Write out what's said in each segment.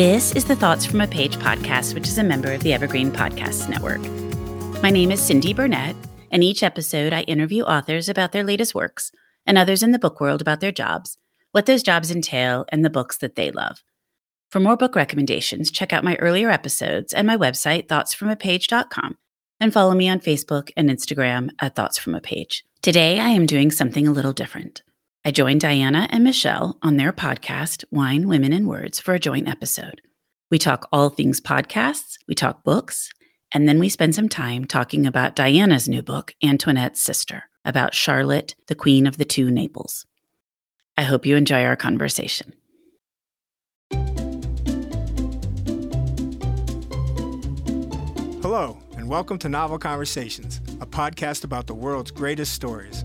This is the Thoughts from a Page podcast, which is a member of the Evergreen Podcasts Network. My name is Cindy Burnett, and each episode I interview authors about their latest works and others in the book world about their jobs, what those jobs entail, and the books that they love. For more book recommendations, check out my earlier episodes and my website, thoughtsfromapage.com, and follow me on Facebook and Instagram at Thoughts From a Page. Today, I am doing something a little different. I joined Diana and Michelle on their podcast, Wine, Women, and Words, for a joint episode. We talk all things podcasts, we talk books, and then we spend some time talking about Diana's new book, Antoinette's Sister, about Charlotte, the Queen of the Two Naples. I hope you enjoy our conversation. Hello, and welcome to Novel Conversations, a podcast about the world's greatest stories.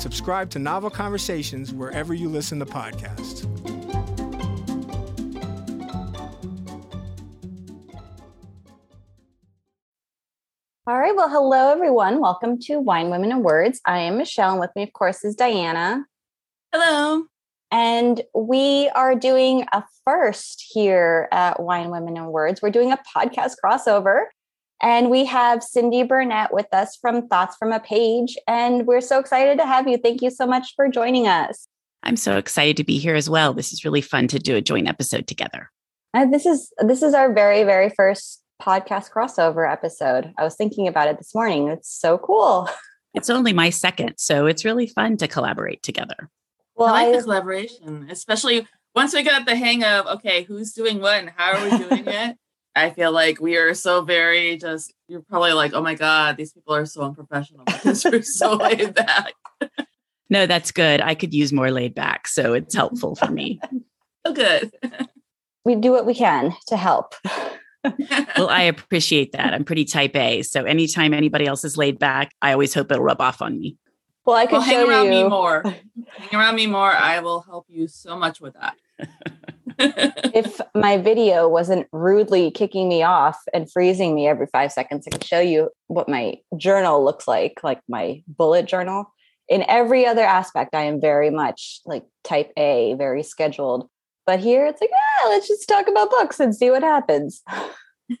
Subscribe to Novel Conversations wherever you listen to podcasts. All right. Well, hello, everyone. Welcome to Wine, Women, and Words. I am Michelle, and with me, of course, is Diana. Hello. And we are doing a first here at Wine, Women, and Words. We're doing a podcast crossover. And we have Cindy Burnett with us from Thoughts from a Page. And we're so excited to have you. Thank you so much for joining us. I'm so excited to be here as well. This is really fun to do a joint episode together. Uh, this is this is our very very first podcast crossover episode. I was thinking about it this morning. It's so cool. It's only my second, so it's really fun to collaborate together. Well, I like I, the collaboration, especially once we got the hang of okay, who's doing what and how are we doing it. I feel like we are so very just, you're probably like, oh my God, these people are so unprofessional because we're so laid back. No, that's good. I could use more laid back. So it's helpful for me. oh, good. we do what we can to help. well, I appreciate that. I'm pretty type A. So anytime anybody else is laid back, I always hope it'll rub off on me. Well, I could well, hang around you. me more. hang around me more. I will help you so much with that if my video wasn't rudely kicking me off and freezing me every five seconds, I could show you what my journal looks like, like my bullet journal. In every other aspect, I am very much like type A, very scheduled. But here it's like, ah, let's just talk about books and see what happens.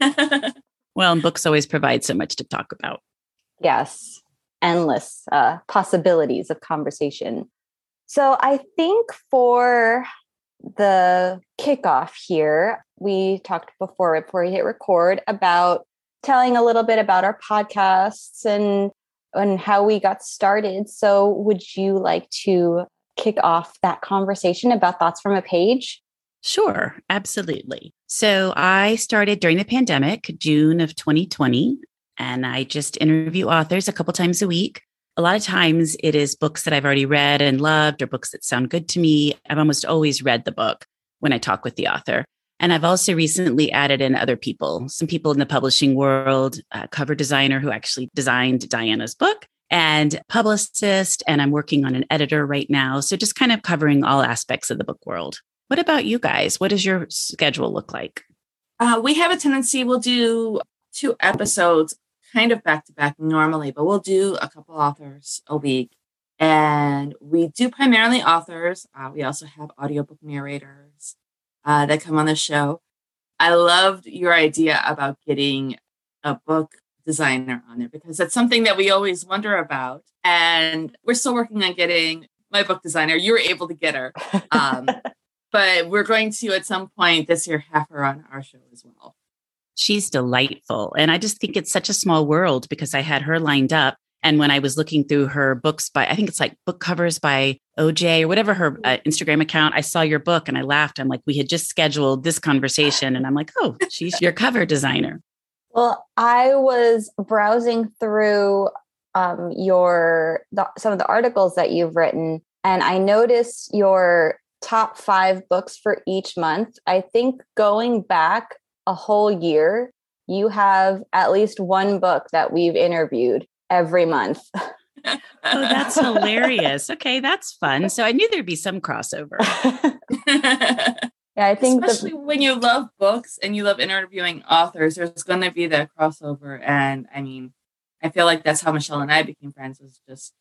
well, and books always provide so much to talk about. Yes, endless uh, possibilities of conversation. So I think for the kickoff here, we talked before before we hit record about telling a little bit about our podcasts and and how we got started. So, would you like to kick off that conversation about thoughts from a page? Sure, absolutely. So, I started during the pandemic, June of 2020, and I just interview authors a couple times a week a lot of times it is books that I've already read and loved or books that sound good to me. I've almost always read the book when I talk with the author. And I've also recently added in other people, some people in the publishing world, a cover designer who actually designed Diana's book, and publicist. And I'm working on an editor right now. So just kind of covering all aspects of the book world. What about you guys? What does your schedule look like? Uh, we have a tendency, we'll do two episodes kind of back to back normally, but we'll do a couple authors a week. And we do primarily authors. Uh, we also have audiobook narrators uh, that come on the show. I loved your idea about getting a book designer on there because that's something that we always wonder about. And we're still working on getting my book designer. You were able to get her. Um, but we're going to, at some point this year, have her on our show as well she's delightful. And I just think it's such a small world because I had her lined up. And when I was looking through her books by, I think it's like book covers by OJ or whatever her uh, Instagram account, I saw your book and I laughed. I'm like, we had just scheduled this conversation. And I'm like, oh, she's your cover designer. Well, I was browsing through um, your the, some of the articles that you've written, and I noticed your top five books for each month. I think going back a whole year, you have at least one book that we've interviewed every month. oh, that's hilarious. Okay, that's fun. So I knew there'd be some crossover. yeah, I think especially the- when you love books and you love interviewing authors, there's going to be that crossover. And I mean, I feel like that's how Michelle and I became friends. Was just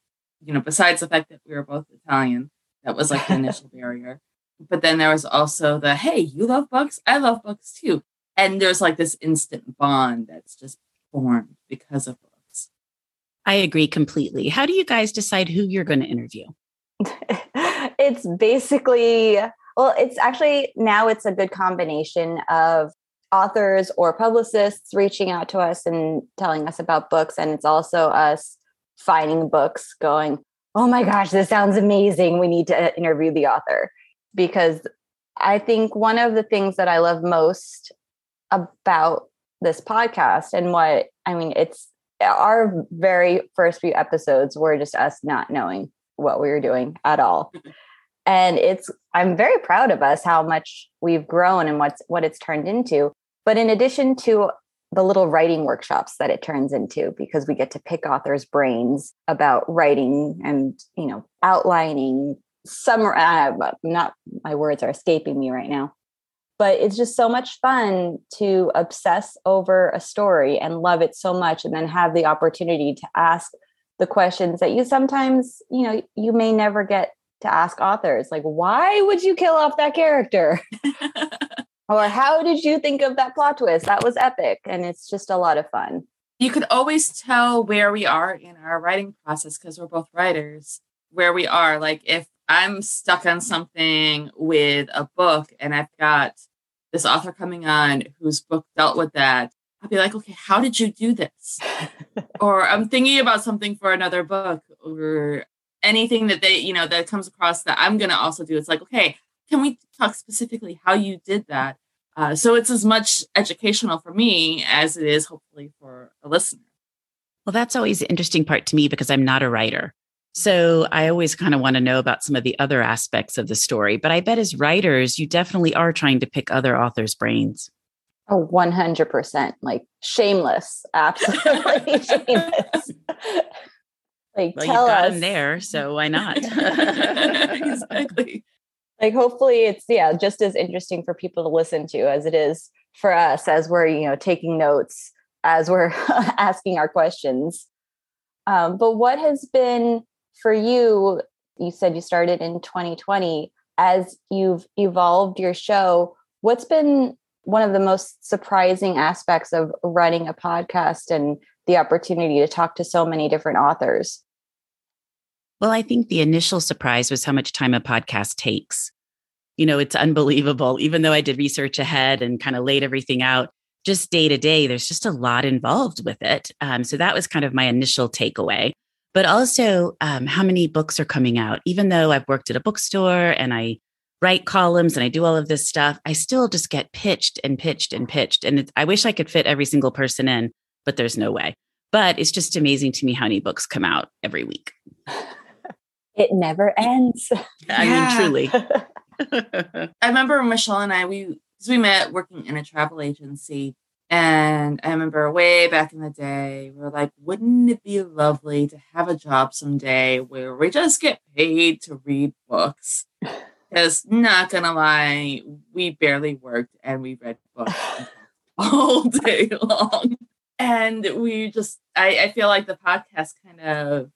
you know, besides the fact that we were both Italian, that was like the initial barrier. But then there was also the hey, you love books, I love books too, and there's like this instant bond that's just formed because of books. I agree completely. How do you guys decide who you're going to interview? it's basically well, it's actually now it's a good combination of authors or publicists reaching out to us and telling us about books, and it's also us finding books going, oh my gosh, this sounds amazing. We need to uh, interview the author. Because I think one of the things that I love most about this podcast and what I mean, it's our very first few episodes were just us not knowing what we were doing at all. And it's I'm very proud of us how much we've grown and what's what it's turned into. But in addition to the little writing workshops that it turns into because we get to pick authors brains about writing and you know outlining some uh, not my words are escaping me right now but it's just so much fun to obsess over a story and love it so much and then have the opportunity to ask the questions that you sometimes you know you may never get to ask authors like why would you kill off that character or how did you think of that plot twist? That was epic. And it's just a lot of fun. You could always tell where we are in our writing process because we're both writers, where we are. Like if I'm stuck on something with a book and I've got this author coming on whose book dealt with that, I'd be like, okay, how did you do this? or I'm thinking about something for another book or anything that they, you know, that comes across that I'm going to also do. It's like, okay, can we talk specifically how you did that? Uh, so it's as much educational for me as it is hopefully for a listener. Well, that's always the interesting part to me because I'm not a writer. So I always kind of want to know about some of the other aspects of the story. But I bet as writers, you definitely are trying to pick other authors' brains. Oh, 100%. Like shameless. Absolutely shameless. like, well, tell you've got us. him there. So why not? exactly like hopefully it's yeah just as interesting for people to listen to as it is for us as we're you know taking notes as we're asking our questions um, but what has been for you you said you started in 2020 as you've evolved your show what's been one of the most surprising aspects of running a podcast and the opportunity to talk to so many different authors well, I think the initial surprise was how much time a podcast takes. You know, it's unbelievable. Even though I did research ahead and kind of laid everything out, just day to day, there's just a lot involved with it. Um, so that was kind of my initial takeaway. But also, um, how many books are coming out? Even though I've worked at a bookstore and I write columns and I do all of this stuff, I still just get pitched and pitched and pitched. And I wish I could fit every single person in, but there's no way. But it's just amazing to me how many books come out every week. it never ends. I mean, truly. I remember Michelle and I, we, we met working in a travel agency. And I remember way back in the day, we are like, wouldn't it be lovely to have a job someday where we just get paid to read books? Because, not gonna lie, we barely worked and we read books all day long. And we just, I, I feel like the podcast kind of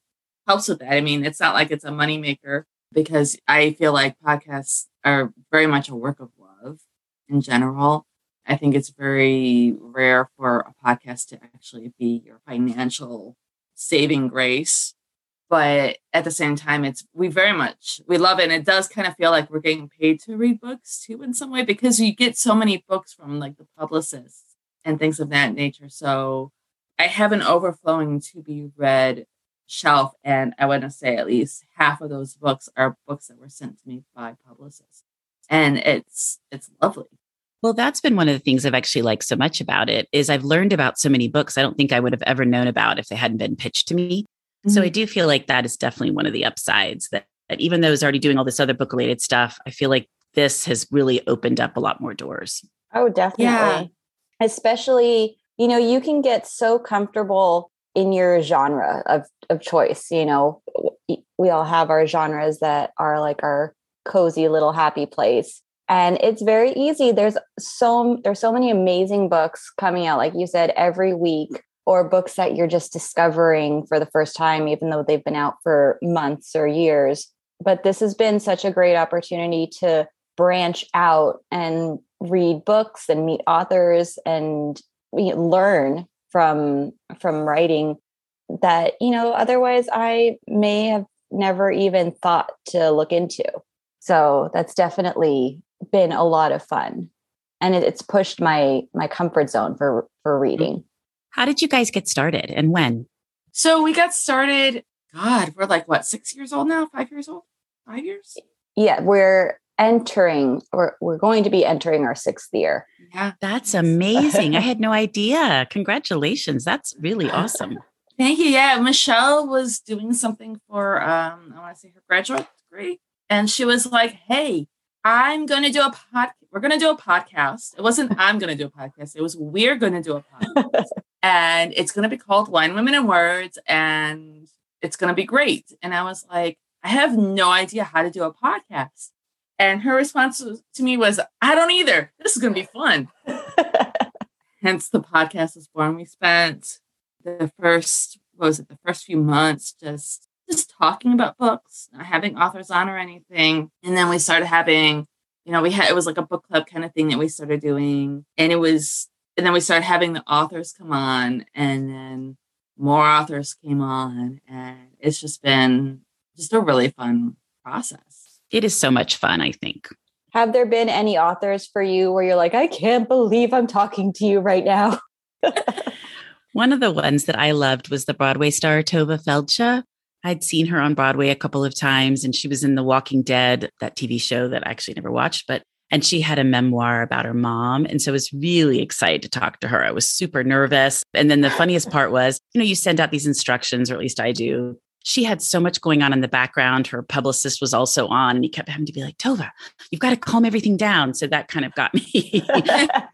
helps with that. I mean, it's not like it's a moneymaker because I feel like podcasts are very much a work of love in general. I think it's very rare for a podcast to actually be your financial saving grace. But at the same time, it's we very much we love it. And it does kind of feel like we're getting paid to read books too in some way because you get so many books from like the publicists and things of that nature. So I have an overflowing to be read shelf and i want to say at least half of those books are books that were sent to me by publicists and it's it's lovely well that's been one of the things i've actually liked so much about it is i've learned about so many books i don't think i would have ever known about if they hadn't been pitched to me mm-hmm. so i do feel like that is definitely one of the upsides that, that even though i was already doing all this other book related stuff i feel like this has really opened up a lot more doors oh definitely yeah. especially you know, you can get so comfortable in your genre of, of choice. You know, we all have our genres that are like our cozy little happy place. And it's very easy. There's so there's so many amazing books coming out, like you said, every week, or books that you're just discovering for the first time, even though they've been out for months or years. But this has been such a great opportunity to branch out and read books and meet authors and learn from from writing that you know otherwise i may have never even thought to look into so that's definitely been a lot of fun and it, it's pushed my my comfort zone for for reading how did you guys get started and when so we got started god we're like what six years old now five years old five years yeah we're entering or we're going to be entering our sixth year. Yeah. That's amazing. I had no idea. Congratulations. That's really awesome. Thank you. Yeah. Michelle was doing something for um I want to say her graduate degree. And she was like, Hey, I'm gonna do a pod we're gonna do a podcast. It wasn't I'm gonna do a podcast, it was we're gonna do a podcast. and it's gonna be called Wine Women and Words, and it's gonna be great. And I was like, I have no idea how to do a podcast. And her response to me was, I don't either. This is going to be fun. Hence, the podcast was born. We spent the first, what was it, the first few months just just talking about books, not having authors on or anything. And then we started having, you know, we had it was like a book club kind of thing that we started doing. And it was, and then we started having the authors come on, and then more authors came on. And it's just been just a really fun process it is so much fun, I think. Have there been any authors for you where you're like, I can't believe I'm talking to you right now? One of the ones that I loved was the Broadway star Tovah Feldshuh. I'd seen her on Broadway a couple of times, and she was in The Walking Dead, that TV show that I actually never watched, but and she had a memoir about her mom. And so I was really excited to talk to her. I was super nervous. And then the funniest part was, you know, you send out these instructions, or at least I do, she had so much going on in the background. Her publicist was also on, and he kept having to be like, Tovah, you've got to calm everything down. So that kind of got me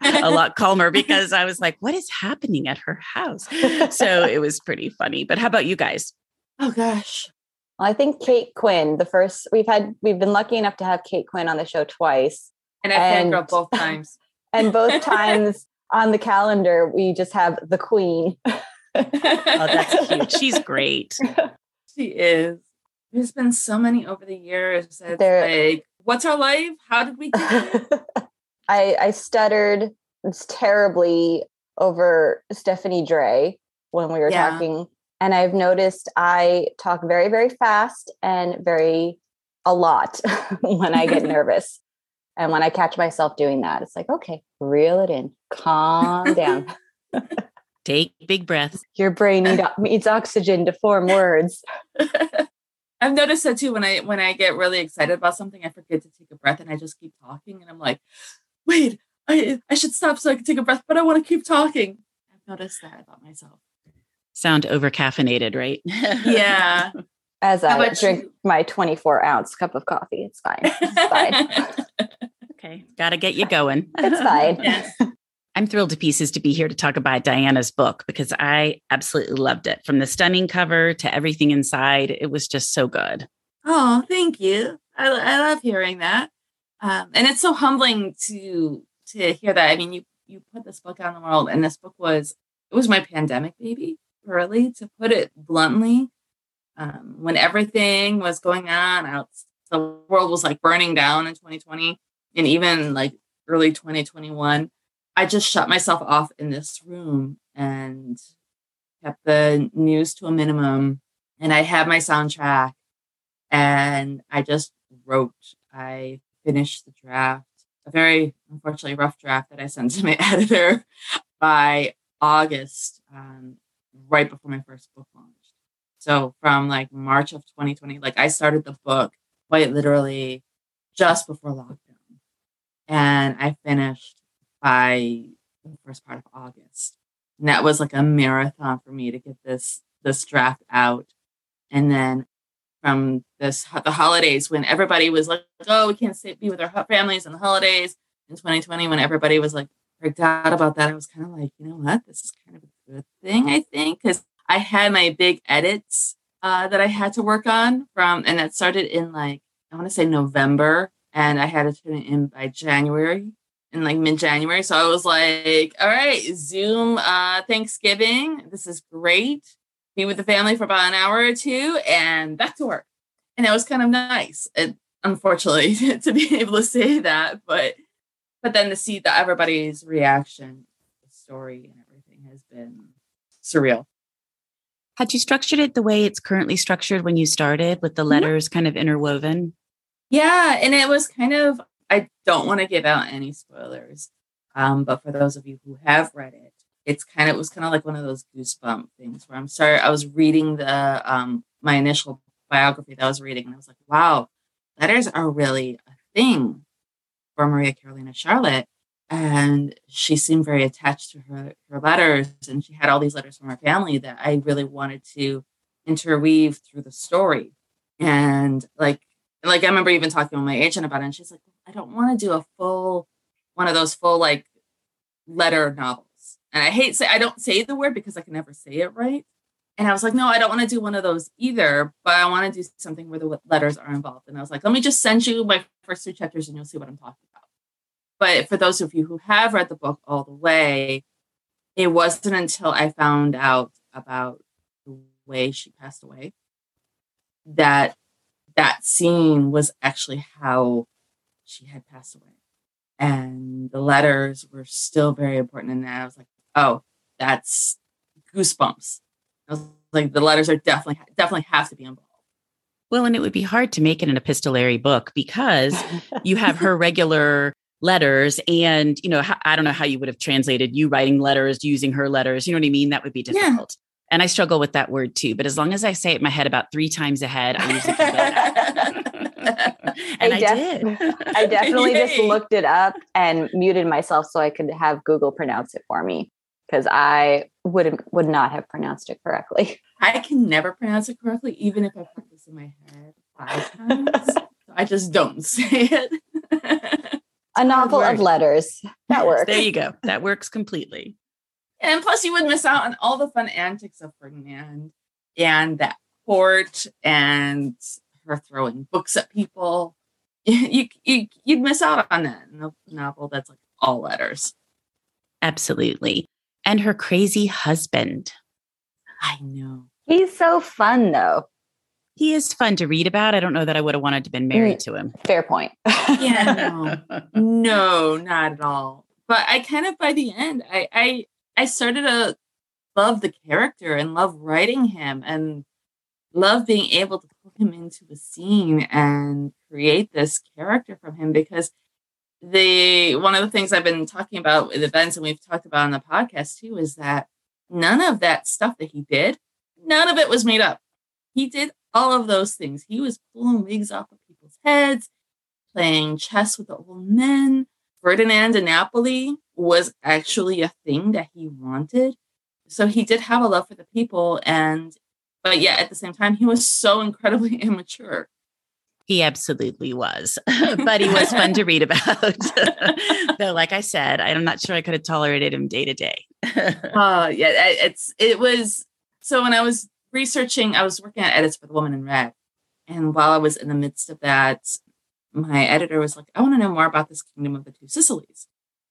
a lot calmer because I was like, what is happening at her house? So it was pretty funny. But how about you guys? Oh, gosh. Well, I think Kate Quinn, the first we've had, we've been lucky enough to have Kate Quinn on the show twice. And I fangirl both times. and both times on the calendar, we just have the queen. oh, that's cute. She's great. She is. There's been so many over the years. It's there, like, what's our life? How did we get I, I stuttered terribly over Stephanie Dray when we were yeah. talking. And I've noticed I talk very, very fast and very a lot when I get nervous. And when I catch myself doing that, it's like, okay, reel it in, calm down. Take big breaths. Your brain need, needs oxygen to form words. I've noticed that too when I when I get really excited about something, I forget to take a breath and I just keep talking and I'm like, wait, I I should stop so I can take a breath, but I want to keep talking. I've noticed that about myself. Sound over caffeinated, right? yeah. As I drink you? my 24 ounce cup of coffee, it's fine. It's fine. okay, got to get you going. it's fine. Yes. I'm thrilled to pieces to be here to talk about Diana's book because I absolutely loved it. From the stunning cover to everything inside, it was just so good. Oh, thank you. I, I love hearing that. Um, and it's so humbling to to hear that. I mean, you you put this book out in the world, and this book was it was my pandemic baby, really, to put it bluntly. Um, when everything was going on out, the world was like burning down in 2020, and even like early 2021 I just shut myself off in this room and kept the news to a minimum. And I had my soundtrack and I just wrote. I finished the draft, a very unfortunately rough draft that I sent to my editor by August, um, right before my first book launched. So from like March of 2020, like I started the book quite literally just before lockdown. And I finished by the first part of August. And that was like a marathon for me to get this this draft out. And then from this the holidays when everybody was like, oh, we can't stay, be with our families in the holidays in 2020 when everybody was like freaked out about that. I was kind of like, you know what? This is kind of good thing, I think, because I had my big edits uh, that I had to work on from, and that started in like, I want to say November, and I had to turn it in by January, in like mid January. So I was like, all right, Zoom uh, Thanksgiving. This is great. Be with the family for about an hour or two and back to work. And it was kind of nice. It, unfortunately, to be able to say that, but but then to see that everybody's reaction, the story been surreal. Had you structured it the way it's currently structured when you started with the mm-hmm. letters kind of interwoven? Yeah, and it was kind of I don't want to give out any spoilers. Um, but for those of you who have read it, it's kind of it was kind of like one of those goosebump things where I'm sorry, I was reading the um my initial biography that I was reading, and I was like, wow, letters are really a thing for Maria Carolina Charlotte. And she seemed very attached to her, her letters, and she had all these letters from her family that I really wanted to interweave through the story. And like like I remember even talking with my agent about it, and she's like, I don't want to do a full one of those full like letter novels. And I hate say I don't say the word because I can never say it right. And I was like, no, I don't want to do one of those either, but I want to do something where the letters are involved. And I was like, let me just send you my first two chapters and you'll see what I'm talking. But for those of you who have read the book all the way, it wasn't until I found out about the way she passed away that that scene was actually how she had passed away. And the letters were still very important in that. I was like, oh, that's goosebumps. I was like, the letters are definitely definitely have to be involved. Well, and it would be hard to make it an epistolary book because you have her regular letters and you know i don't know how you would have translated you writing letters using her letters you know what i mean that would be difficult yeah. and i struggle with that word too but as long as i say it in my head about three times ahead i usually and I, I, def- did. I definitely just looked it up and muted myself so I could have Google pronounce it for me because I would would not have pronounced it correctly. I can never pronounce it correctly, even if I practice in my head five times. I just don't say it. A novel of letters. That works. There you go. That works completely. And plus, you would miss out on all the fun antics of Ferdinand and that court and her throwing books at people. You, you, you'd miss out on that in a novel that's like all letters. Absolutely. And her crazy husband. I know. He's so fun, though. He is fun to read about. I don't know that I would have wanted to been married mm, to him. Fair point. yeah, no, no, not at all. But I kind of by the end, I I I started to love the character and love writing him and love being able to put him into a scene and create this character from him because the one of the things I've been talking about with events and we've talked about on the podcast too is that none of that stuff that he did, none of it was made up. He did all of those things. He was pulling wigs off of people's heads, playing chess with the old men. Ferdinand de Napoli was actually a thing that he wanted. So he did have a love for the people and but yet at the same time, he was so incredibly immature. He absolutely was, but he was fun to read about. Though, like I said, I'm not sure I could have tolerated him day to day. Oh yeah, it's it was. So when I was researching, I was working at edits for The Woman in Red, and while I was in the midst of that, my editor was like, "I want to know more about this Kingdom of the Two Sicilies."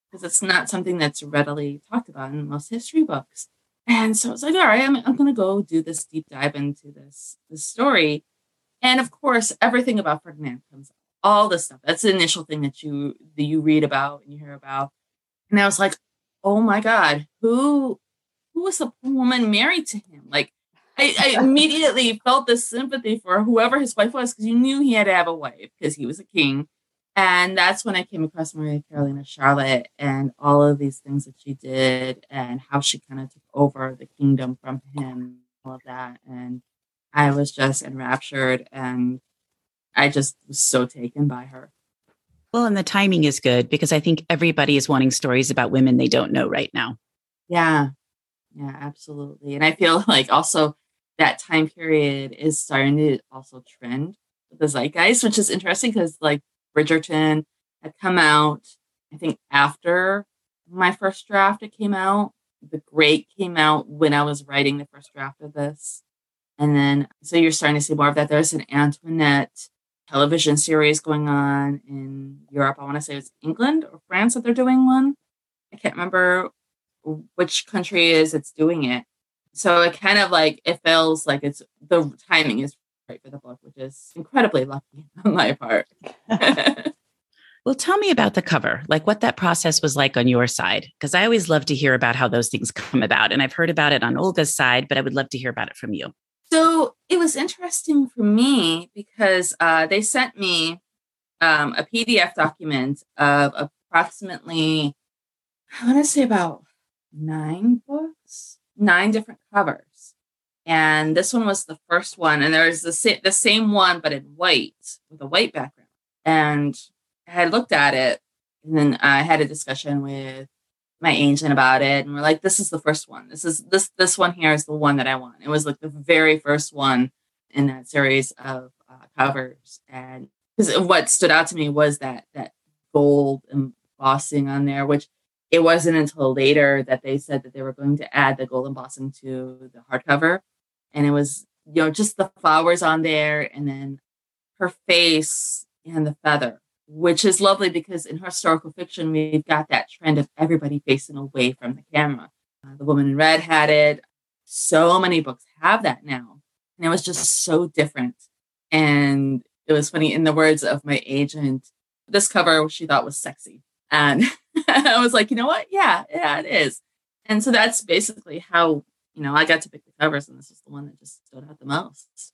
Because it's not something that's readily talked about in most history books. And so I was like, all right, I'm, I'm going to go do this deep dive into this, this story. And of course, everything about Ferdinand comes up, all the stuff. That's the initial thing that you that you read about and you hear about. And I was like, oh my God, who who was the woman married to him? Like I, I immediately felt this sympathy for whoever his wife was because you knew he had to have a wife because he was a king. And that's when I came across Maria Carolina Charlotte and all of these things that she did and how she kind of took over the kingdom from him, all of that. And I was just enraptured and I just was so taken by her. Well, and the timing is good because I think everybody is wanting stories about women they don't know right now. Yeah. Yeah, absolutely. And I feel like also that time period is starting to also trend with the zeitgeist, which is interesting because like Bridgerton had come out, I think, after my first draft it came out. The Great came out when I was writing the first draft of this. And then, so you're starting to see more of that. There's an Antoinette television series going on in Europe. I want to say it's England or France that they're doing one. I can't remember which country is it's doing it. So it kind of like it feels like it's the timing is right for the book, which is incredibly lucky on my part. well, tell me about the cover, like what that process was like on your side, because I always love to hear about how those things come about. And I've heard about it on Olga's side, but I would love to hear about it from you. So it was interesting for me because uh, they sent me um, a PDF document of approximately, I want to say about nine books, nine different covers. And this one was the first one. And there was the, sa- the same one, but in white with a white background. And I looked at it and then I had a discussion with my agent about it and we're like this is the first one this is this this one here is the one that i want it was like the very first one in that series of uh, covers and what stood out to me was that that gold embossing on there which it wasn't until later that they said that they were going to add the gold embossing to the hardcover and it was you know just the flowers on there and then her face and the feather which is lovely because in historical fiction, we've got that trend of everybody facing away from the camera. Uh, the Woman in Red had it. So many books have that now. And it was just so different. And it was funny, in the words of my agent, this cover she thought was sexy. And I was like, you know what? Yeah, yeah, it is. And so that's basically how, you know, I got to pick the covers, and this is the one that just stood out the most.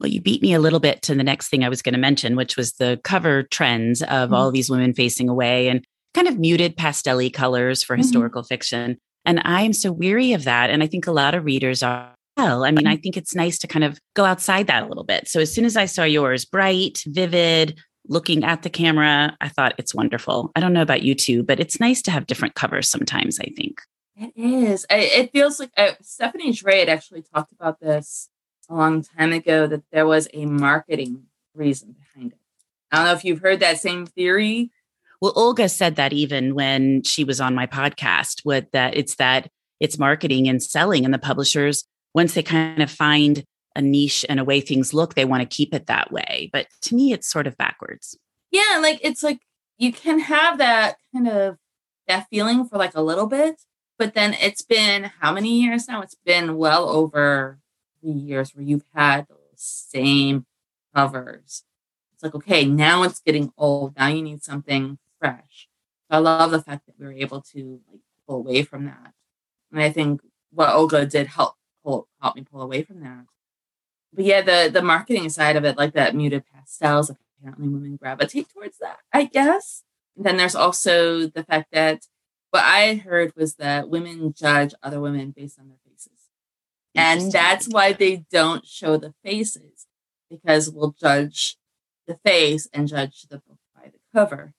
Well, you beat me a little bit to the next thing I was going to mention, which was the cover trends of mm-hmm. all these women facing away and kind of muted pastelly colors for mm-hmm. historical fiction. And I'm so weary of that. And I think a lot of readers are. Well, I mean, I think it's nice to kind of go outside that a little bit. So as soon as I saw yours, bright, vivid, looking at the camera, I thought it's wonderful. I don't know about you too, but it's nice to have different covers sometimes, I think. It is. It feels like uh, Stephanie had actually talked about this a long time ago that there was a marketing reason behind it. I don't know if you've heard that same theory. Well, Olga said that even when she was on my podcast, with that it's that it's marketing and selling, and the publishers once they kind of find a niche and a way things look, they want to keep it that way. But to me, it's sort of backwards. Yeah, like it's like you can have that kind of that feeling for like a little bit, but then it's been how many years now? It's been well over years where you've had those same covers. It's like, okay, now it's getting old. Now you need something fresh. So I love the fact that we were able to like pull away from that. And I think what Olga did help pull help me pull away from that. But yeah, the the marketing side of it, like that muted pastels, apparently women gravitate towards that, I guess. And then there's also the fact that what I heard was that women judge other women based on their faces. and that's why they don't show the faces because we'll judge the face and judge the book by the cover.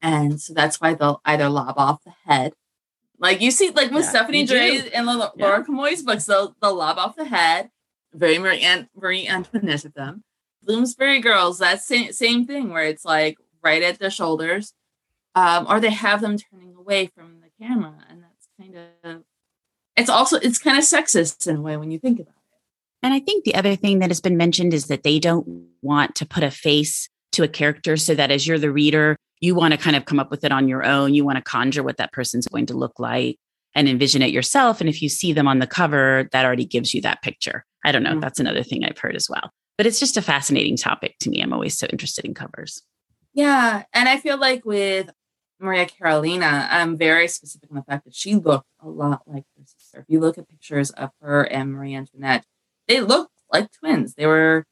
And so that's why they'll either lob off the head. Like you see, like with yeah, Stephanie Dray and Laura yeah. Kamoie's books, they'll, they'll lob off the head. Very Marie, Ant- Marie Antoinette of them. Bloomsbury Girls, that same, same thing where it's like right at their shoulders. Um, or they have them turning away from the camera. And that's kind of it's also it's kind of sexist in a way when you think about it. And I think the other thing that has been mentioned is that they don't want to put a face to a character so that as you're the reader, you want to kind of come up with it on your own. You want to conjure what that person's going to look like and envision it yourself. And if you see them on the cover, that already gives you that picture. I don't know. Mm-hmm. That's another thing I've heard as well. But it's just a fascinating topic to me. I'm always so interested in covers. Yeah. And I feel like with Maria Carolina, I'm very specific on the fact that she looked a lot like her sister. If you look at pictures of her and Marie Antoinette, they looked like twins. They were,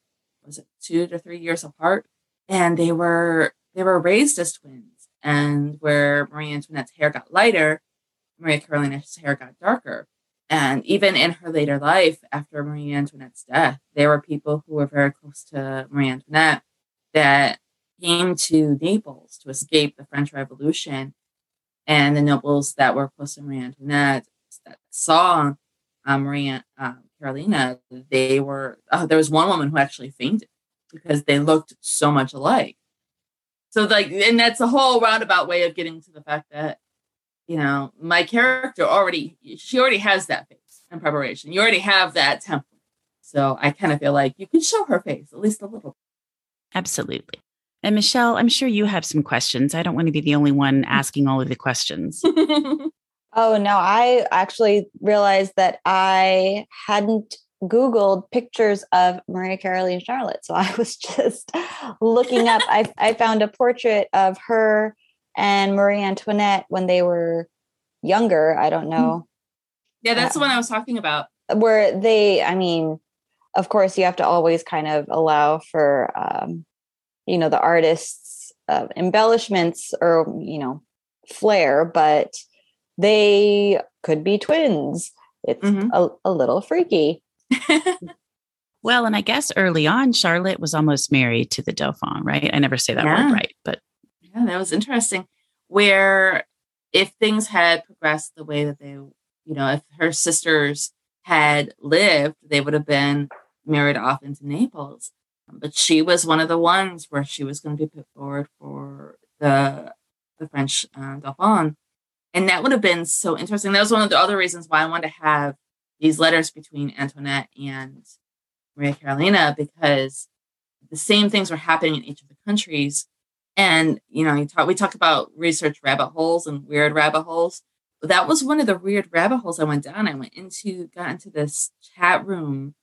was it two to three years apart? And they were they were raised as twins. And where Marie Antoinette's hair got lighter, Maria Carolina's hair got darker. And even in her later life, after Marie Antoinette's death, there were people who were very close to Marie Antoinette that came to Naples to escape the French Revolution, and the nobles that were close to Marie Antoinette that saw Maria uh, Carolina, they were uh, there was one woman who actually fainted because they looked so much alike. So like, and that's a whole roundabout way of getting to the fact that you know, my character already, she already has that face in preparation. You already have that template. So I kind of feel like you can show her face at least a little. Absolutely. And Michelle, I'm sure you have some questions. I don't want to be the only one asking all of the questions. oh, no. I actually realized that I hadn't Googled pictures of Maria Caroline and Charlotte. So I was just looking up, I, I found a portrait of her and Marie Antoinette when they were younger. I don't hmm. know. Yeah, that's uh, the one I was talking about. Where they, I mean, of course, you have to always kind of allow for, um, you know, the artist's uh, embellishments or, you know, flair, but they could be twins. It's mm-hmm. a, a little freaky. well, and I guess early on, Charlotte was almost married to the Dauphin, right? I never say that yeah. word right, but yeah, that was interesting. Where if things had progressed the way that they, you know, if her sisters had lived, they would have been married off into Naples. But she was one of the ones where she was going to be put forward for the the French uh, Dauphin, and that would have been so interesting. That was one of the other reasons why I wanted to have these letters between Antoinette and Maria Carolina because the same things were happening in each of the countries and you know, you talk we talk about research rabbit holes and weird rabbit holes. That was one of the weird rabbit holes I went down. I went into got into this chat room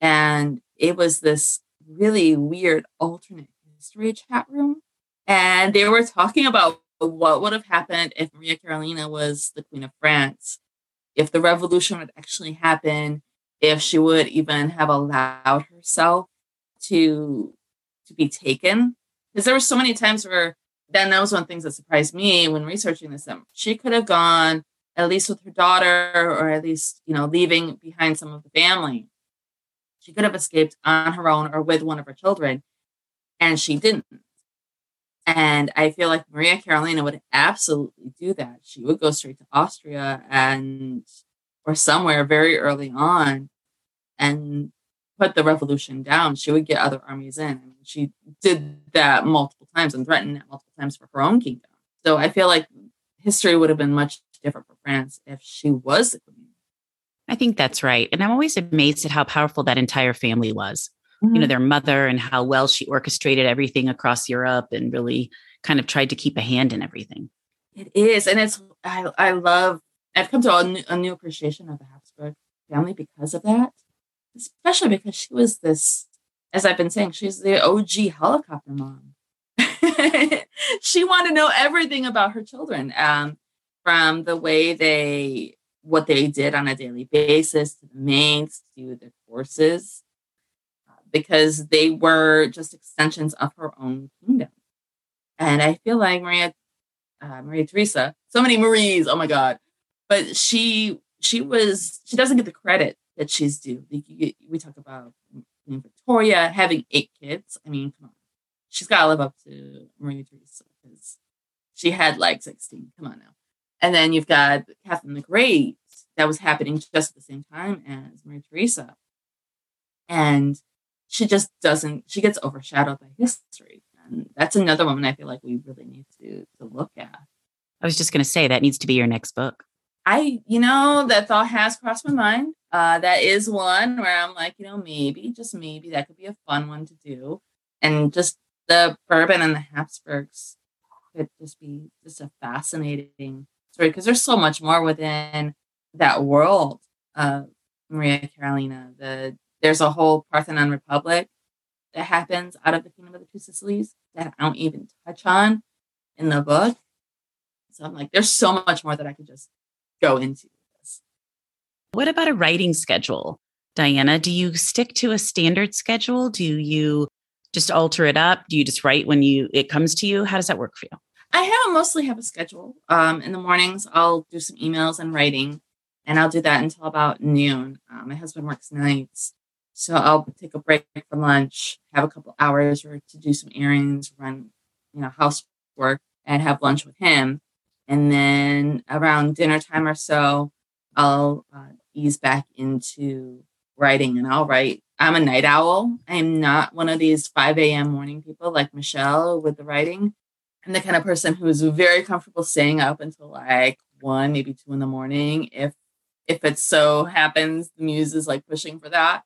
and it was this really weird alternate history chat room. And they were talking about what would have happened if Maria Carolina was the Queen of France, if the revolution would actually happen, if she would even have allowed herself to to be taken because there were so many times where then that was one of the things that surprised me when researching this. That she could have gone at least with her daughter, or at least you know leaving behind some of the family. She could have escaped on her own or with one of her children, and she didn't. And I feel like Maria Carolina would absolutely do that. She would go straight to Austria and or somewhere very early on and put the revolution down, she would get other armies in. I mean, she did that multiple times and threatened that multiple times for her own kingdom. So I feel like history would have been much different for France if she was the queen. I think that's right. And I'm always amazed at how powerful that entire family was. Mm-hmm. You know, mm-hmm. their mother and how well she orchestrated everything across Europe and really kind of tried to keep a hand in everything. It is. And it's, I, I love, I've come to a new, a new appreciation of the Habsburg family because of that especially because she was this, as I've been saying, she's the OG helicopter mom. she wanted to know everything about her children, um, from the way they, what they did on a daily basis, to the maids, to the courses, uh, because they were just extensions of her own kingdom. And I feel like Maria, uh, Maria Theresa, so many Maries, oh my God, but she she was she doesn't get the credit that she's due. We talk about Queen Victoria having eight kids. I mean, come on, she's got to live up to Maria Theresa because she had like sixteen. Come on now. And then you've got Catherine the Great that was happening just at the same time as Maria Theresa, and she just doesn't. She gets overshadowed by history, and that's another woman I feel like we really need to to look at. I was just going to say that needs to be your next book. I, you know, that thought has crossed my mind. Uh, that is one where I'm like, you know, maybe, just maybe that could be a fun one to do. And just the bourbon and the Habsburgs could just be just a fascinating story because there's so much more within that world of Maria Carolina. The there's a whole Parthenopean Republic that happens out of the Kingdom of the Two Sicilies that I don't even touch on in the book. So I'm like, there's so much more that I could just go into this. What about a writing schedule? Diana, do you stick to a standard schedule? Do you just alter it up? Do you just write when you it comes to you? How does that work for you? I have mostly have a schedule. Um, in the mornings, I'll do some emails and writing, and I'll do that until about noon. Uh, my husband works nights, so I'll take a break for lunch, have a couple hours or to do some errands, run, you know, housework, and have lunch with him. And then around dinner time or so, I'll uh, ease back into writing and I'll write. I'm a night owl. I'm not one of these 5 a.m. morning people like Michelle with the writing. I'm the kind of person who's very comfortable staying up until like one, maybe two in the morning. If if it so happens the muse is like pushing for that.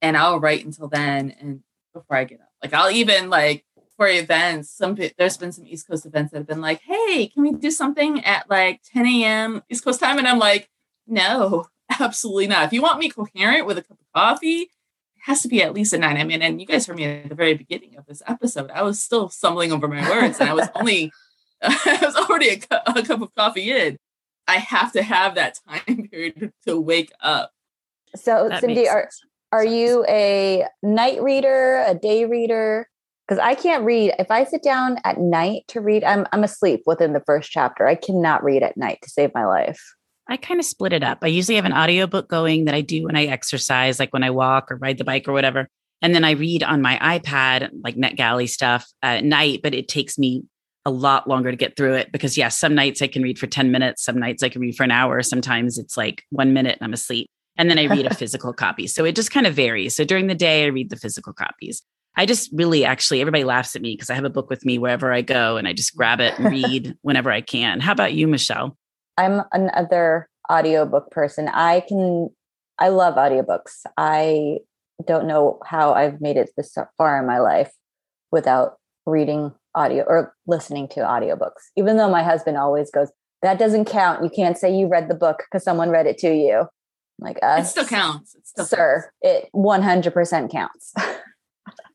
And I'll write until then and before I get up. Like I'll even like for events, some there's been some East Coast events that have been like, hey, can we do something at like 10 a.m. East Coast time? And I'm like, no, absolutely not. If you want me coherent with a cup of coffee, it has to be at least a nine. I mean, and you guys heard me at the very beginning of this episode. I was still stumbling over my words and I was only I was already a, cu- a cup of coffee in. I have to have that time period to wake up. So, that Cindy, are are you a night reader, a day reader? Because I can't read. If I sit down at night to read, I'm I'm asleep within the first chapter. I cannot read at night to save my life. I kind of split it up. I usually have an audiobook going that I do when I exercise, like when I walk or ride the bike or whatever. And then I read on my iPad, like NetGalley stuff at night, but it takes me a lot longer to get through it because yes, some nights I can read for 10 minutes, some nights I can read for an hour, sometimes it's like 1 minute and I'm asleep. And then I read a physical copy. So it just kind of varies. So during the day I read the physical copies. I just really actually everybody laughs at me because I have a book with me wherever I go and I just grab it and read whenever I can. How about you, Michelle? I'm another audiobook person. I can I love audiobooks. I don't know how I've made it this far in my life without reading audio or listening to audiobooks, even though my husband always goes, that doesn't count. You can't say you read the book because someone read it to you. I'm like, uh, it still counts. It still sir, counts. it 100% counts.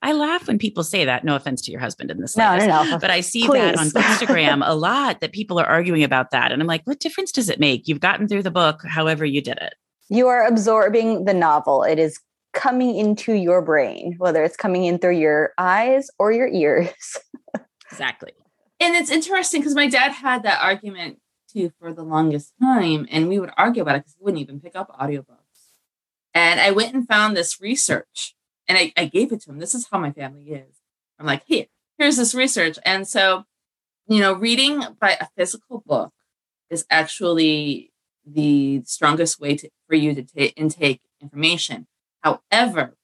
I laugh when people say that. No offense to your husband in this. No, no, no. But I see Please. that on Instagram a lot that people are arguing about that. And I'm like, what difference does it make? You've gotten through the book, however you did it. You are absorbing the novel. It is coming into your brain, whether it's coming in through your eyes or your ears. exactly. And it's interesting because my dad had that argument too for the longest time, and we would argue about it because he wouldn't even pick up audiobooks. And I went and found this research and I, I gave it to him. This is how my family is. I'm like, here, here's this research. And so, you know, reading by a physical book is actually the strongest way to, for you to t- intake information. However,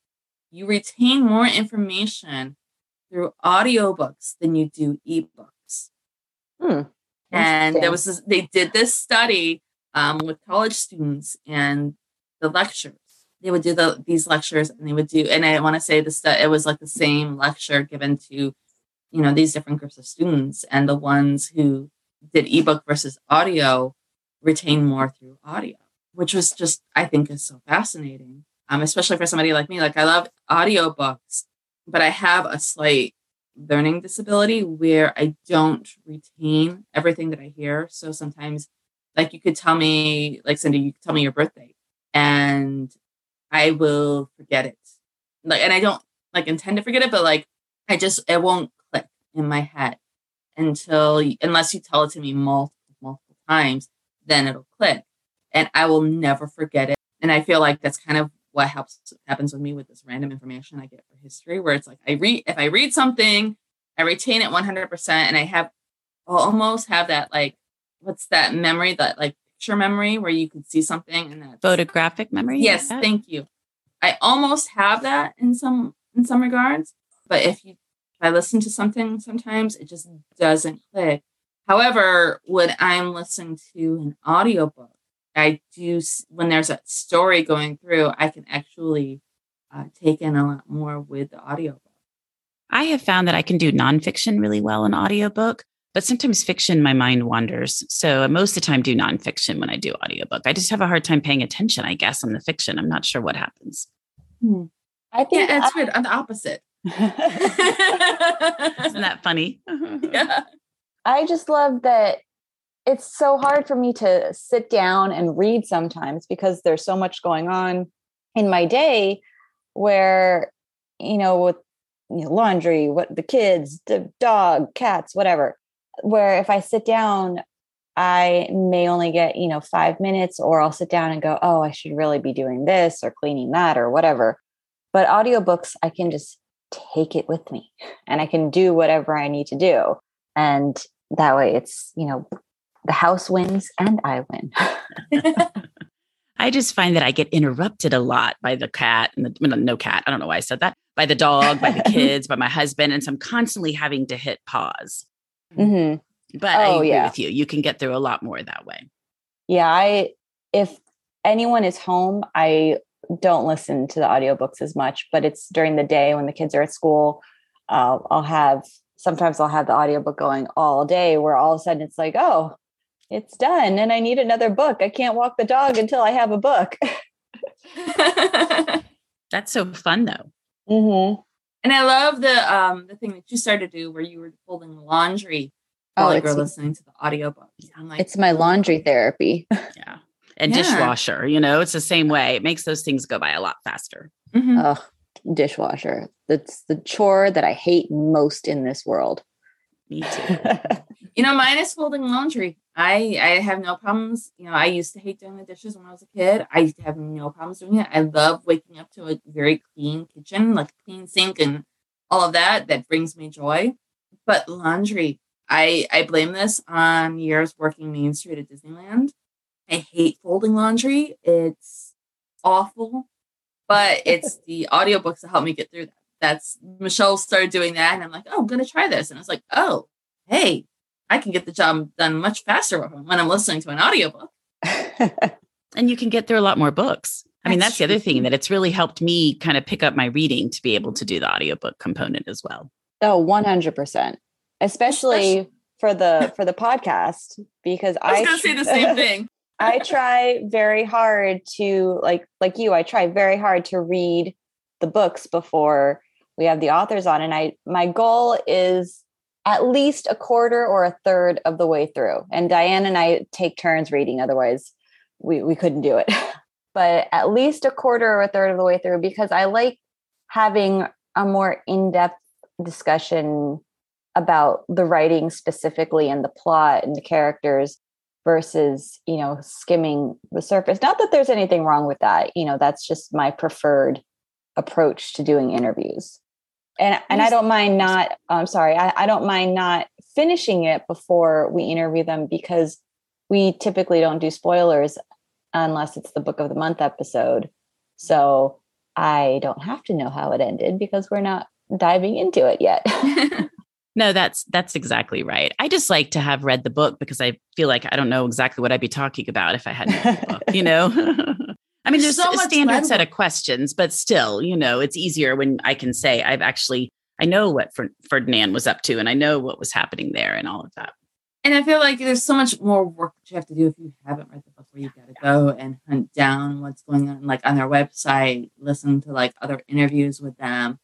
you retain more information through audiobooks than you do ebooks. Hmm. And there was this, they did this study um, with college students and the lectures. They would do the these lectures and they would do, and I want to say this it was like the same lecture given to, you know, these different groups of students, and the ones who did ebook versus audio retain more through audio, which was just I think is so fascinating um, especially for somebody like me. Like I love audiobooks, but I have a slight learning disability where I don't retain everything that I hear. So sometimes, like you could tell me, like Cindy, you could tell me your birthday, and I will forget it. Like, and I don't like intend to forget it, but like I just it won't click in my head until unless you tell it to me multiple multiple times, then it'll click, and I will never forget it. And I feel like that's kind of what helps happens with me with this random information I get for history, where it's like I read if I read something, I retain it 100%, and I have I'll almost have that like what's that memory that like picture memory where you can see something and that photographic memory. Yes, thank you. I almost have that in some in some regards, but if you if I listen to something sometimes it just doesn't click. However, when I'm listening to an audiobook, I do when there's a story going through, I can actually uh, take in a lot more with the audiobook. I have found that I can do nonfiction really well in audiobook, but sometimes fiction, my mind wanders. So most of the time, do nonfiction when I do audiobook. I just have a hard time paying attention, I guess, on the fiction. I'm not sure what happens. Hmm. I think yeah, it's I- weird. I'm the opposite. Isn't that funny? yeah. I just love that it's so hard for me to sit down and read sometimes because there's so much going on in my day where you know with you know, laundry what the kids the dog cats whatever where if i sit down i may only get you know 5 minutes or i'll sit down and go oh i should really be doing this or cleaning that or whatever but audiobooks i can just take it with me and i can do whatever i need to do and that way it's you know the house wins and I win. I just find that I get interrupted a lot by the cat and the no cat. I don't know why I said that. By the dog, by the kids, by my husband, and so I'm constantly having to hit pause. Mm-hmm. But oh, I agree yeah. with you. You can get through a lot more that way. Yeah, I if anyone is home, I don't listen to the audiobooks as much, but it's during the day when the kids are at school. Uh, I'll have sometimes I'll have the audiobook going all day where all of a sudden it's like, oh, it's done and I need another book. I can't walk the dog until I have a book. That's so fun though. Mm-hmm. And I love the um the thing that you started to do where you were folding laundry while Oh, you were it's- listening to the audiobook. I'm like, It's my laundry therapy. Yeah. And Yeah. dishwasher, you know, it's the same way. It makes those things go by a lot faster. Mhm. Ugh, dishwasher. That's the chore that I hate most in this world. Me too. You know, mine is folding laundry. I I have no problems. You know, I used to hate doing the dishes when I was a kid. I have no problems doing it. I love waking up to a very clean kitchen, like clean sink and all of that. That brings me joy. But laundry, I I blame this on years working Main Street at Disneyland. I hate folding laundry. It's awful, but it's the audiobooks that help me get through that. That's Michelle started doing that, and I'm like, oh, I'm gonna try this. And I was like, oh, hey, I can get the job done much faster when I'm listening to an audiobook. and you can get through a lot more books. I mean, That's that's the other thing that it's really helped me kind of pick up my reading to be able to do the audiobook component as well. oh, 100%. Especially Especially- for the for the podcast because I was I gonna say the same thing. I try very hard to like like you I try very hard to read the books before we have the authors on and I my goal is at least a quarter or a third of the way through. And Diane and I take turns reading otherwise we we couldn't do it. but at least a quarter or a third of the way through because I like having a more in-depth discussion about the writing specifically and the plot and the characters versus you know skimming the surface not that there's anything wrong with that you know that's just my preferred approach to doing interviews and and i don't mind not i'm sorry I, I don't mind not finishing it before we interview them because we typically don't do spoilers unless it's the book of the month episode so i don't have to know how it ended because we're not diving into it yet No, that's that's exactly right. I just like to have read the book because I feel like I don't know exactly what I'd be talking about if I hadn't read the book, you know. I mean, There's so a standard set of questions, but still, you know, it's easier when I can say I've actually I know what Fer- Ferdinand was up to, and I know what was happening there, and all of that. And I feel like there's so much more work that you have to do if you haven't read the book, where you got to go and hunt down what's going on, like on their website, listen to like other interviews with them,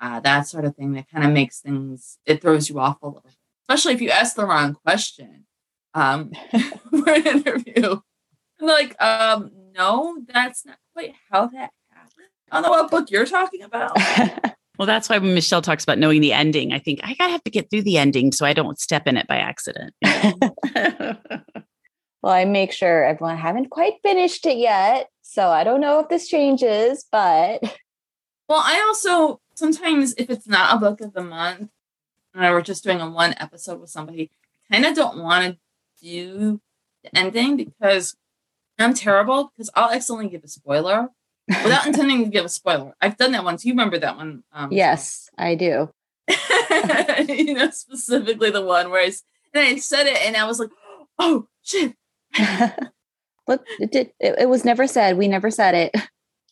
uh, that sort of thing. That kind of makes things, it throws you off a little bit, especially if you ask the wrong question um, for an interview. Like, um, no, that's not quite how that happened. I don't know what book you're talking about. Well, that's why when Michelle talks about knowing the ending, I think I gotta have to get through the ending so I don't step in it by accident. you know? well i make sure everyone I haven't quite finished it yet so i don't know if this changes but Well, I also sometimes if it's not a book of the month, and we're just doing a one episode with somebody, I kind of don't want to do the ending because I'm terrible because I'll accidentally give a spoiler without intending to give a spoiler. I've done that once. You remember that one? Um, yes i do you know specifically the one where I s- and I said it and I was like, oh shit. look it, did, it, it was never said we never said it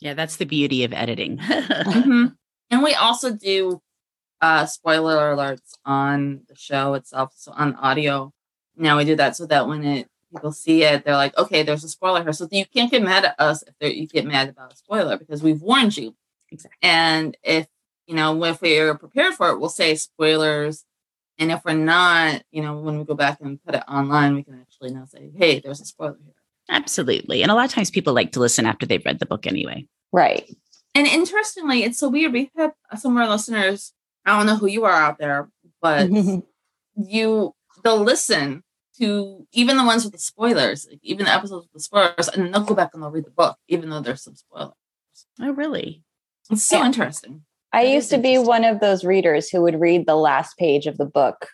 yeah, that's the beauty of editing. Mhm. And we also do uh, spoiler alerts on the show itself, so on audio. Now we do that so that when it people see it, they're like, okay, there's a spoiler here. So you can't get mad at us if you get mad about a spoiler because we've warned you. Exactly. And if you know if we're prepared for it, we'll say spoilers. And if we're not, you know, when we go back and put it online, we can actually now say, hey, there's a spoiler here. Absolutely. And a lot of times people like to listen after they've read the book anyway. right And interestingly, it's so weird. We have some of our listeners. I don't know who you are out there, but you they'll listen to even the ones with the spoilers, like even the episodes with the spoilers, and then they'll go back and they'll read the book, even though there's some spoilers. Oh, really? It's so Yeah. interesting. I That used to be one of those readers who would read the last page of the book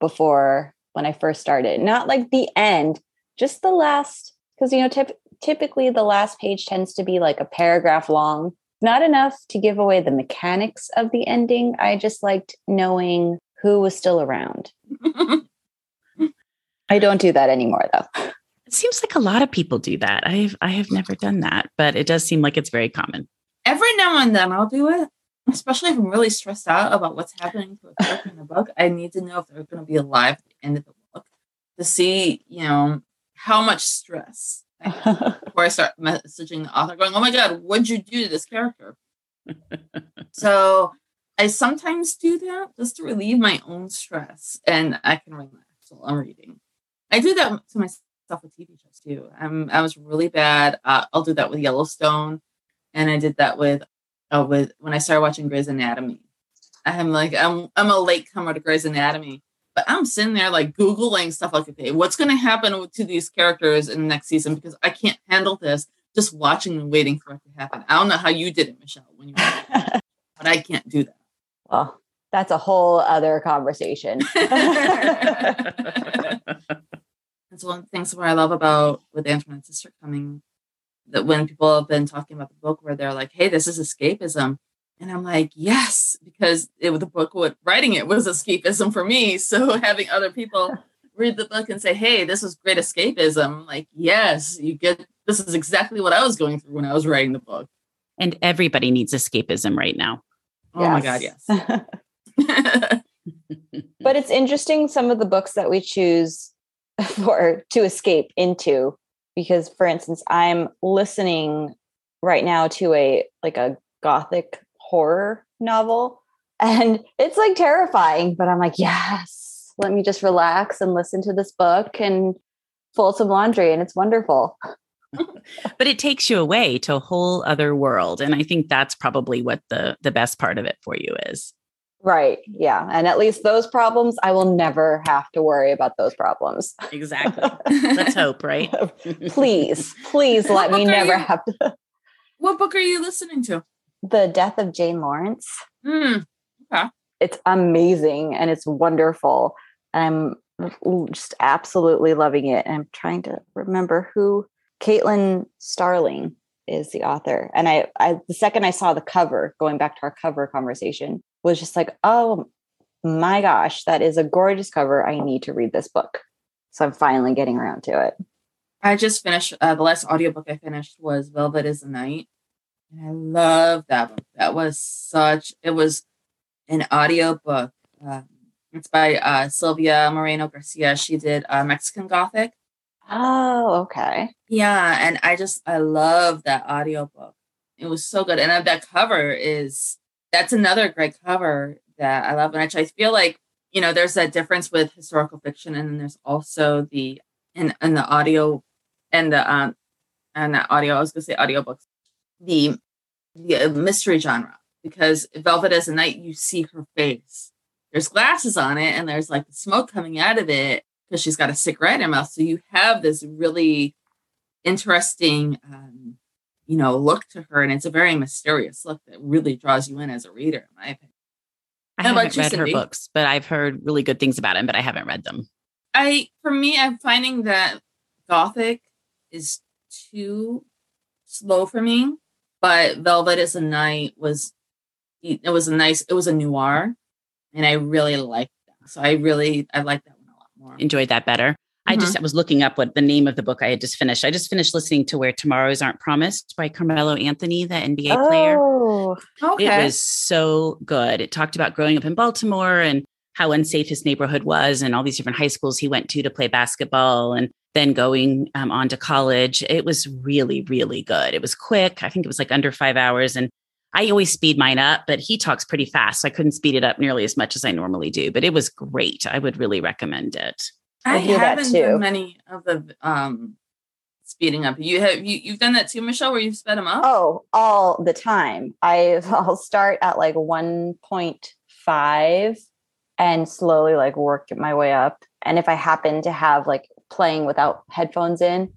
before when I first started. Not like the end, just the last, because you know, typ- typically the last page tends to be like a paragraph long. Not enough to give away the mechanics of the ending. I just liked knowing who was still around. I don't do that anymore though. It seems like a lot of people do that. I've I have never done that, but it does seem like it's very common. Every now and then I'll do it, especially if I'm really stressed out about what's happening to a character in the book. I need to know if they're going to be alive at the end of the book to see, you know, how much stress before I start messaging the author, going, "Oh my god, what'd you do to this character?" so I sometimes do that just to relieve my own stress, and I can relax while I'm reading. I do that to myself with TV shows too. I'm I was really bad. Uh, I'll do that with Yellowstone, and I did that with uh, with when I started watching Grey's Anatomy. I'm like I'm I'm a late comer to Grey's Anatomy, but I'm sitting there like googling stuff like okay, what's going to happen to these characters in the next season because I can't handle this just watching and waiting for it to happen. I don't know how you did it, Michelle, when you were, but I can't do that. Well, that's a whole other conversation. It's one of the things where I love about with Antoinette's sister coming that when people have been talking about the book where they're like, hey, this is escapism. And I'm like, yes, because it, the book, what writing it was escapism for me. So having other people read the book and say, hey, this was great escapism, I'm like, yes, you get this is exactly what I was going through when I was writing the book. And everybody needs escapism right now. Oh yes. my God, yes. but it's interesting some of the books that we choose for to escape into because for instance i'm listening right now to a like a gothic horror novel and it's like terrifying but i'm like yes let me just relax and listen to this book and fold some laundry and it's wonderful. But it takes you away to a whole other world and i think that's probably what the the best part of it for you is Right. Yeah. And at least those problems, I will never have to worry about those problems. Exactly. Let's hope, right? please, please let me never you, have to. What book are you listening to? The Death of Jane Lawrence. Mm, okay. It's amazing and it's wonderful. And I'm just absolutely loving it. And I'm trying to remember who Caitlin Starling is the author. And I, I the second I saw the cover, going back to our cover conversation, was just like, oh my gosh, that is a gorgeous cover. I need to read this book. So I'm finally getting around to it. I just finished uh, the last audiobook I finished was Velvet is the Night. And I love that book. That was such it was an audiobook. Uh, it's by uh, Silvia Moreno Garcia. She did uh, Mexican Gothic. Oh, okay. Yeah, and I just I love that audiobook. It was so good. And that cover is that's another great cover that I love. And I feel like, you know, there's that difference with historical fiction, and then there's also the and, in the audio and the um and the audio. I was gonna say audiobooks, the the mystery genre because Velvet as a Night, you see her face. There's glasses on it, and there's like smoke coming out of it because she's got a cigarette in her mouth. So you have this really interesting um, you know, look to her, and it's a very mysterious look that really draws you in as a reader, in my opinion. I haven't read her books, but I've heard really good things about them, but I haven't read them. I, for me, I'm finding that Gothic is too slow for me, but Velvet is a Night was, it was a nice, it was a noir, and I really liked that. So I really, I like that one a lot more. Enjoyed that better. I just mm-hmm. I was looking up what the name of the book I had just finished. I just finished listening to Where Tomorrows Aren't Promised by Carmelo Anthony, the NBA player. oh, player. Okay. It was so good. It talked about growing up in Baltimore and how unsafe his neighborhood was and all these different high schools he went to to play basketball and then going um, on to college. It was really, really good. It was quick. I think it was like under five hours. And I always speed mine up, but he talks pretty fast. So I couldn't speed it up nearly as much as I normally do, but it was great. I would really recommend it. I haven't done many of the um speeding up. You have you you've done that too, Michelle, where you've sped them up? Oh, all the time. I I'll start at like 1.5 and slowly like work my way up. And if I happen to have like playing without headphones in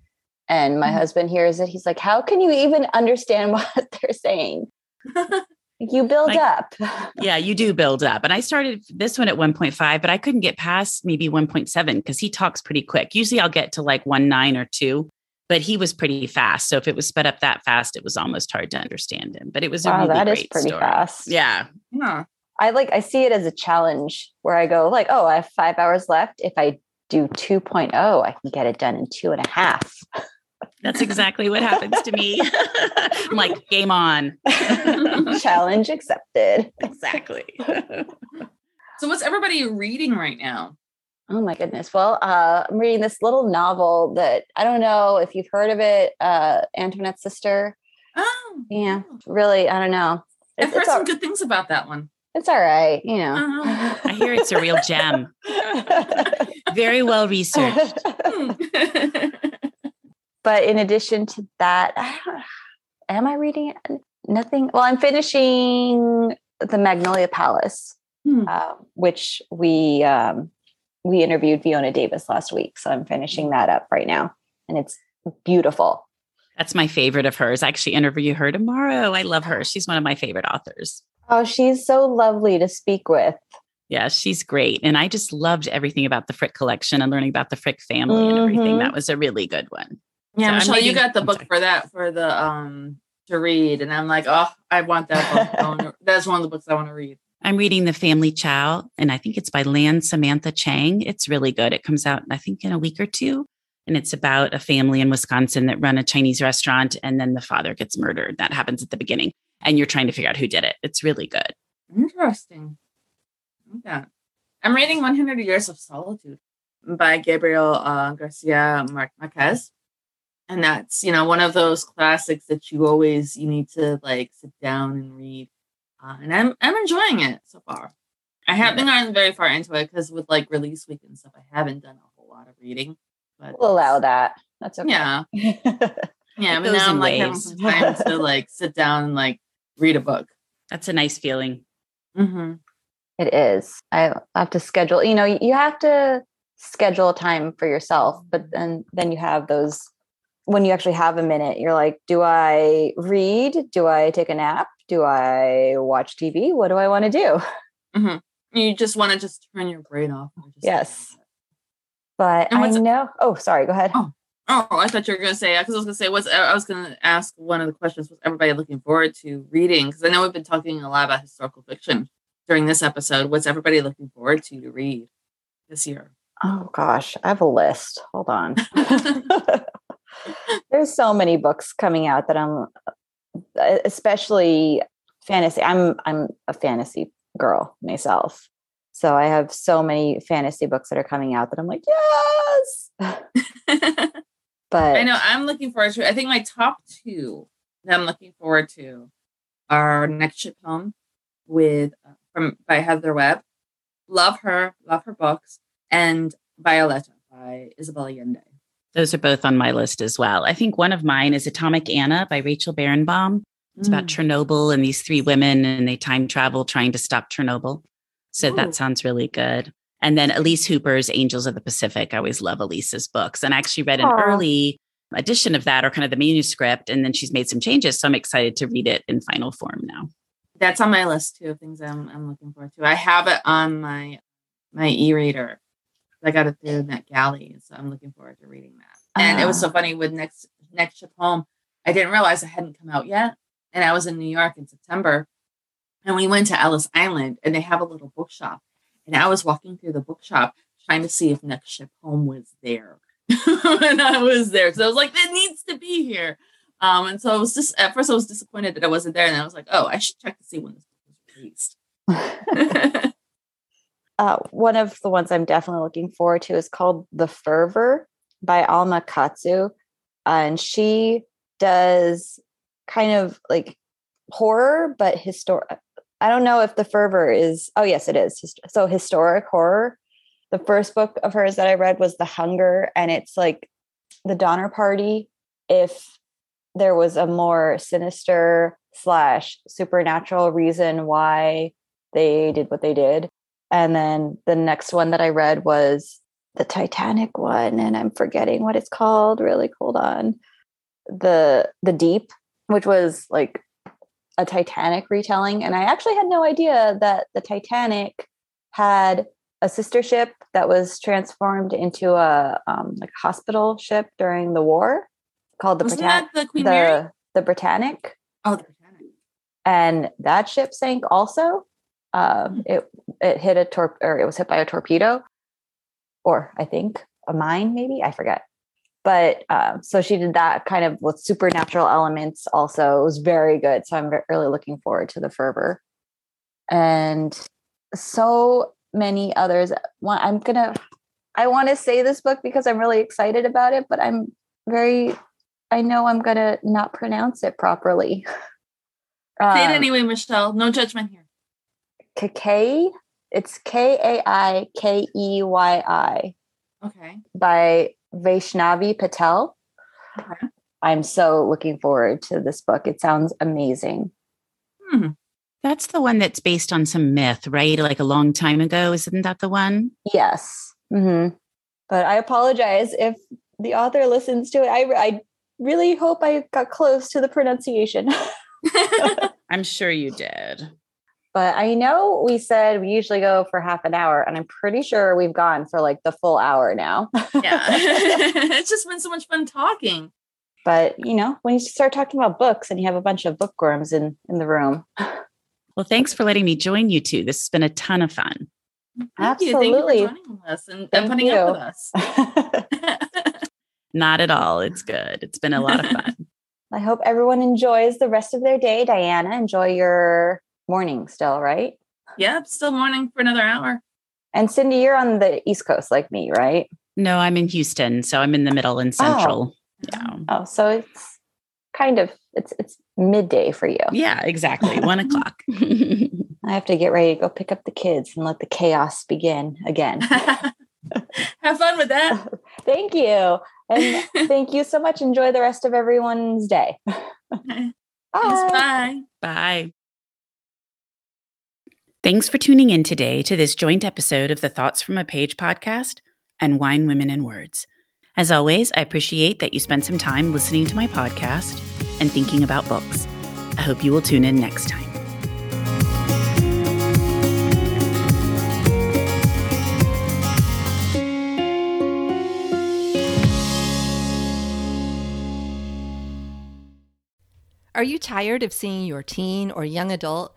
and my mm-hmm. husband hears it, he's like, How can you even understand what they're saying? you build like, up. yeah, you do build up. And I started this one at 1.5, but I couldn't get past maybe 1.7 because he talks pretty quick. Usually I'll get to like 1.9 or 2, but he was pretty fast. So if it was sped up that fast, it was almost hard to understand him. But it was wow, a really that is pretty story. fast. Yeah. Yeah. I like I see it as a challenge where I go like, oh, I have five hours left. If I do 2.0, I can get it done in two and a half. That's exactly what happens to me. I'm like, game on. Challenge accepted. Exactly. so, what's everybody reading right now? Oh my goodness. Well, uh, I'm reading this little novel that I don't know if you've heard of it, uh, Antoinette's Sister. Oh, yeah. Really, I don't know. I've heard some all, good things about that one. It's all right, you know. Uh-huh. I hear it's a real gem. Very well researched. But in addition to that, am I reading it? Nothing. Well, I'm finishing the Magnolia Palace, hmm. uh, which we um, we interviewed Fiona Davis last week. So I'm finishing that up right now, and it's beautiful. That's my favorite of hers. I actually interview her tomorrow. I love her. She's one of my favorite authors. Oh, she's so lovely to speak with. Yeah, she's great. And I just loved everything about the Frick collection and learning about the Frick family mm-hmm. and everything. Mm-hmm. That was a really good one. Yeah, so Michelle, you got the book for that for the um to read, and I'm like, oh, I want that book. That's one of the books I want to read. I'm reading The Family Chao, and I think it's by Lan Samantha Chang. It's really good. It comes out, I think, in a week or two. And it's about a family in Wisconsin that run a Chinese restaurant, and then the father gets murdered. That happens at the beginning, and you're trying to figure out who did it. It's really good. Interesting. Okay. I'm reading 100 Years of Solitude by Gabriel uh, Garcia Marquez and that's you know one of those classics that you always you need to like sit down and read uh, and i'm i'm enjoying it so far. I haven't gotten very far into it because with like release week and stuff i haven't done a whole lot of reading but we'll allow that. That's okay. Yeah. Yeah but now i'm like ways. having some time to like sit down and like read a book. That's a nice feeling. Mm-hmm. it is. I have to schedule you know you have to schedule time for yourself but then then you have those when you actually have a minute, you're like, do I read? Do I take a nap? Do I watch TV? What do I want to do? Mm-hmm. You just want to just turn your brain off. yes. But I know. Oh, sorry. Go ahead. Oh. oh, I thought you were going to say, because I was going to say, what's, I was going to ask one of the questions, was everybody looking forward to reading? Because I know we've been talking a lot about historical fiction during this episode. What's everybody looking forward to to read this year? Oh, gosh. I have a list. Hold on. There's so many books coming out that I'm uh, especially fantasy. I'm I'm a fantasy girl myself. So I have so many fantasy books that are coming out that I'm like, yes. but I know I'm looking forward to I think my top two that I'm looking forward to are Next Ship Home with uh, from by Heather Webb. Love her, love her books, and Violeta by Isabel Allende. Those are both on my list as well. I think one of mine is Atomic Anna by Rachel Barenbaum. It's mm. about Chernobyl and these three women and they time travel trying to stop Chernobyl. So Ooh. that sounds really good. And then Elise Hooper's Angels of the Pacific. I always love Elise's books. And I actually read an Aww. early edition of that or kind of the manuscript. And then she's made some changes. So I'm excited to read it in final form now. That's on my list too of things I'm, I'm looking forward to. I have it on my my e-reader I got it through galley, so I'm looking forward to reading that. And uh, it was so ah. funny with next next ship home. I didn't realize it hadn't come out yet, and I was in New York in September, and we went to Ellis Island, and they have a little bookshop, and I was walking through the bookshop trying to see if Next Ship Home was there, and I was there so I was like, it needs to be here. Um, and so I was just at first I was disappointed that I wasn't there, and I was like, oh, I should check to see when this book was released. uh, one of the ones I'm definitely looking forward to is called The Fervor by Alma Katsu. and she does kind of like horror, but historic. I don't know if The Fervor is, oh, yes, it is. So, historic horror. The first book of hers that I read was The Hunger, and it's like the Donner Party if there was a more sinister slash supernatural reason why they did what they did and then the next one that I read was the Titanic one, and I'm forgetting what it's called. Really, hold on. The the Deep, which was like a Titanic retelling, and I actually had no idea that the Titanic had a sister ship that was transformed into a um, like hospital ship during the war called the Britannic. the Queen the, Mary? the Britannic. Oh, the Britannic. And that ship sank also. Uh, it it hit a tor- or it was hit by a torpedo. or I think a mine, maybe I forget. But uh, so she did that kind of with supernatural elements. Also, it was very good. So I'm really looking forward to the fervor, and so many others. I'm gonna. I want to say this book because I'm really excited about it, but I'm very. I know I'm gonna not pronounce it properly. Say it um, anyway, Michelle. No judgment here. Kaikeyi. It's K A I K E Y I. Okay. By Vaishnavi Patel. Okay. I'm so looking forward to this book. It sounds amazing. Hmm. That's the one that's based on some myth, right? Like a long time ago. Isn't that the one? Yes. Mm-hmm. But I apologize if the author listens to it. I, I really hope I got close to the pronunciation. I'm sure you did. But I know we said we usually go for half an hour, and I'm pretty sure we've gone for like the full hour now. yeah. it's just been so much fun talking. But you know, when you start talking about books and you have a bunch of bookworms in in the room. Well, thanks for letting me join you too. This has been a ton of fun. Thank Absolutely. You. Thank you for joining us and, and putting you. up with us. Not at all. It's good. It's been a lot of fun. I hope everyone enjoys the rest of their day. Diana, enjoy your morning still, right? Yeah, still morning for another hour. And Cindy, you're on the East Coast like me, right? No, I'm in Houston, so I'm in the middle and oh. central. Oh. Yeah. Oh, so it's kind of it's it's midday for you. Yeah, exactly. One o'clock. I have to get ready to go pick up the kids and let the chaos begin again. Have fun with that. thank you. And thank you so much. Enjoy the rest of everyone's day. bye. Yes, bye. Bye. Thanks for tuning in today to this joint episode of the Thoughts from a Page podcast and Wine, Women, and Words. As always, I appreciate that you spent some time listening to my podcast and thinking about books. I hope you will tune in next time. Are you tired of seeing your teen or young adult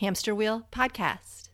Hamster Wheel Podcast.